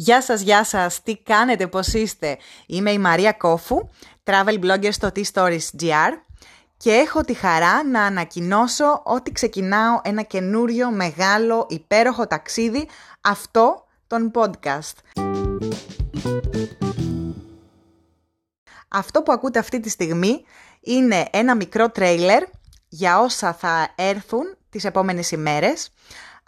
Γεια σας, γεια σας, τι κάνετε, πώς είστε; Είμαι η Μαρία Κόφου, travel blogger στο T-Stories.gr και έχω τη χαρά να ανακοινώσω ότι ξεκινάω ένα καινούριο μεγάλο υπέροχο ταξίδι, αυτό τον podcast. Αυτό που ακούτε αυτή τη στιγμή είναι ένα μικρό τρέιλερ για όσα θα έρθουν τις επόμενες ημέρες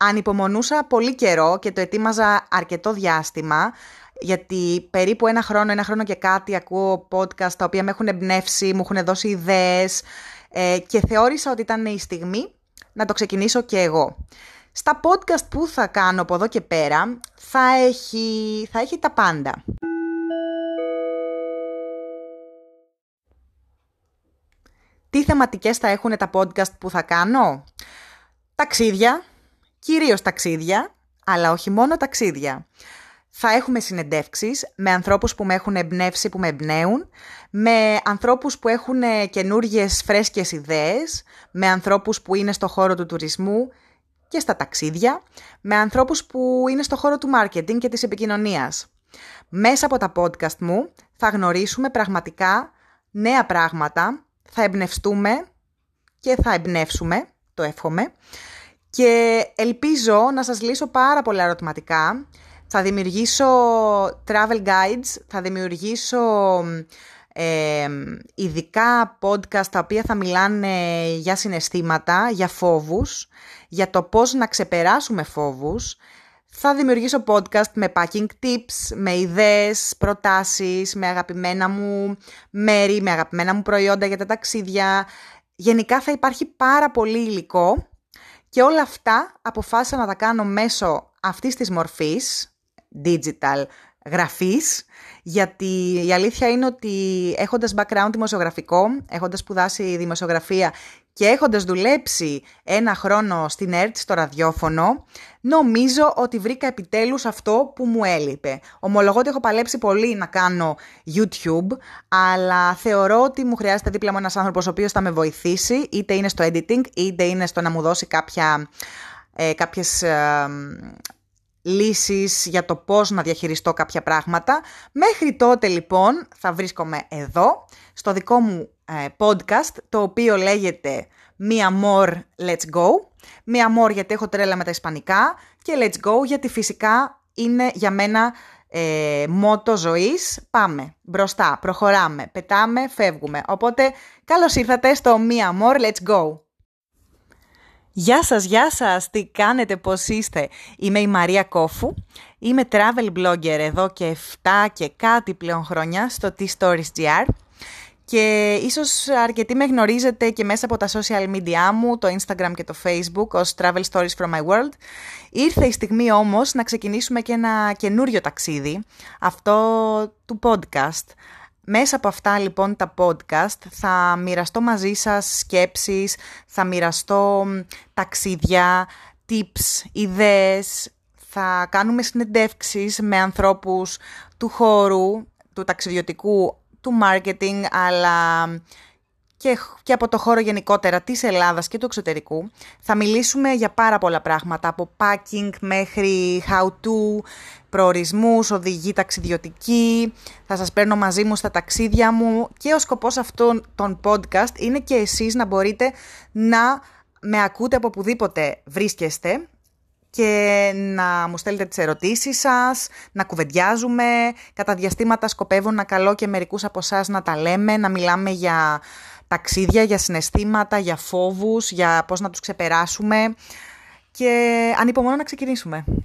ανυπομονούσα πολύ καιρό και το ετοίμαζα αρκετό διάστημα, γιατί περίπου ένα χρόνο, ένα χρόνο και κάτι ακούω podcast τα οποία με έχουν εμπνεύσει, μου έχουν δώσει ιδέες ε, και θεώρησα ότι ήταν η στιγμή να το ξεκινήσω και εγώ. Στα podcast που θα κάνω από εδώ και πέρα θα έχει, θα έχει τα πάντα. Τι θεματικές θα έχουν τα podcast που θα κάνω; Ταξίδια, κυρίως ταξίδια, αλλά όχι μόνο ταξίδια. Θα έχουμε συνεντεύξεις με ανθρώπους που με έχουν εμπνεύσει, που με εμπνέουν, με ανθρώπους που έχουν καινούργιες φρέσκες ιδέες, με ανθρώπους που είναι στο χώρο του τουρισμού και στα ταξίδια, με ανθρώπους που είναι στο χώρο του marketing και της επικοινωνίας. Μέσα από τα podcast μου θα γνωρίσουμε πραγματικά νέα πράγματα, θα εμπνευστούμε και θα εμπνεύσουμε, το εύχομαι, και ελπίζω να σας λύσω πάρα πολλά ερωτηματικά. Θα δημιουργήσω travel guides, θα δημιουργήσω ε, ειδικά podcast τα οποία θα μιλάνε για συναισθήματα, για φόβους, για το πώς να ξεπεράσουμε φόβους. Θα δημιουργήσω podcast με packing tips, με ιδέες, προτάσεις, με αγαπημένα μου μέρη, με αγαπημένα μου προϊόντα για τα ταξίδια. Γενικά θα υπάρχει πάρα πολύ υλικό και όλα αυτά αποφάσισα να τα κάνω μέσω αυτής της μορφής, digital γραφής, γιατί η αλήθεια είναι ότι έχοντας background δημοσιογραφικό, έχοντας σπουδάσει δημοσιογραφία και έχοντας δουλέψει ένα χρόνο στην ΕΡΤ στο ραδιόφωνο, νομίζω ότι βρήκα επιτέλους αυτό που μου έλειπε. Ομολογώ ότι έχω παλέψει πολύ να κάνω YouTube, αλλά θεωρώ ότι μου χρειάζεται δίπλα μου ένας άνθρωπος ο οποίος θα με βοηθήσει, είτε είναι στο editing, είτε είναι στο να μου δώσει κάποια, ε, κάποιες... Ε, λύσεις για το πώς να διαχειριστώ κάποια πράγματα. Μέχρι τότε λοιπόν θα βρίσκομαι εδώ, στο δικό μου ε, podcast, το οποίο λέγεται «Μία more, let's go». «Μία more» γιατί έχω τρέλα με τα ισπανικά και «let's go» γιατί φυσικά είναι για μένα ε, μότο ζωής. Πάμε, μπροστά, προχωράμε, πετάμε, φεύγουμε. Οπότε καλώς ήρθατε στο «Μία more, let's go». Γεια σας, γεια σας, τι κάνετε, πώς είστε; Είμαι η Μαρία Κόφου, είμαι travel blogger εδώ και 7 και κάτι πλέον χρόνια στο T-Stories.gr και ίσως αρκετοί με γνωρίζετε και μέσα από τα social media μου, το Instagram και το Facebook ως Travel Stories from My World. Ήρθε η στιγμή όμως να ξεκινήσουμε και ένα καινούριο ταξίδι, αυτό του podcast. Μέσα από αυτά λοιπόν τα podcast θα μοιραστώ μαζί σας σκέψεις, θα μοιραστώ ταξίδια, tips, ιδέες, θα κάνουμε συνεντεύξεις με ανθρώπους του χώρου, του ταξιδιωτικού, του marketing, αλλά και, και από το χώρο γενικότερα της Ελλάδας και του εξωτερικού. Θα μιλήσουμε για πάρα πολλά πράγματα, από packing μέχρι how to, προορισμούς, οδηγή ταξιδιωτική, θα σας παίρνω μαζί μου στα ταξίδια μου και ο σκοπός αυτών των podcast είναι και εσείς να μπορείτε να με ακούτε από οπουδήποτε βρίσκεστε και να μου στέλνετε τις ερωτήσεις σας, να κουβεντιάζουμε. Κατά διαστήματα σκοπεύω να καλώ και μερικούς από εσάς να τα λέμε, να μιλάμε για ταξίδια, για συναισθήματα, για φόβους, για πώς να τους ξεπεράσουμε και ανυπομονώ να ξεκινήσουμε.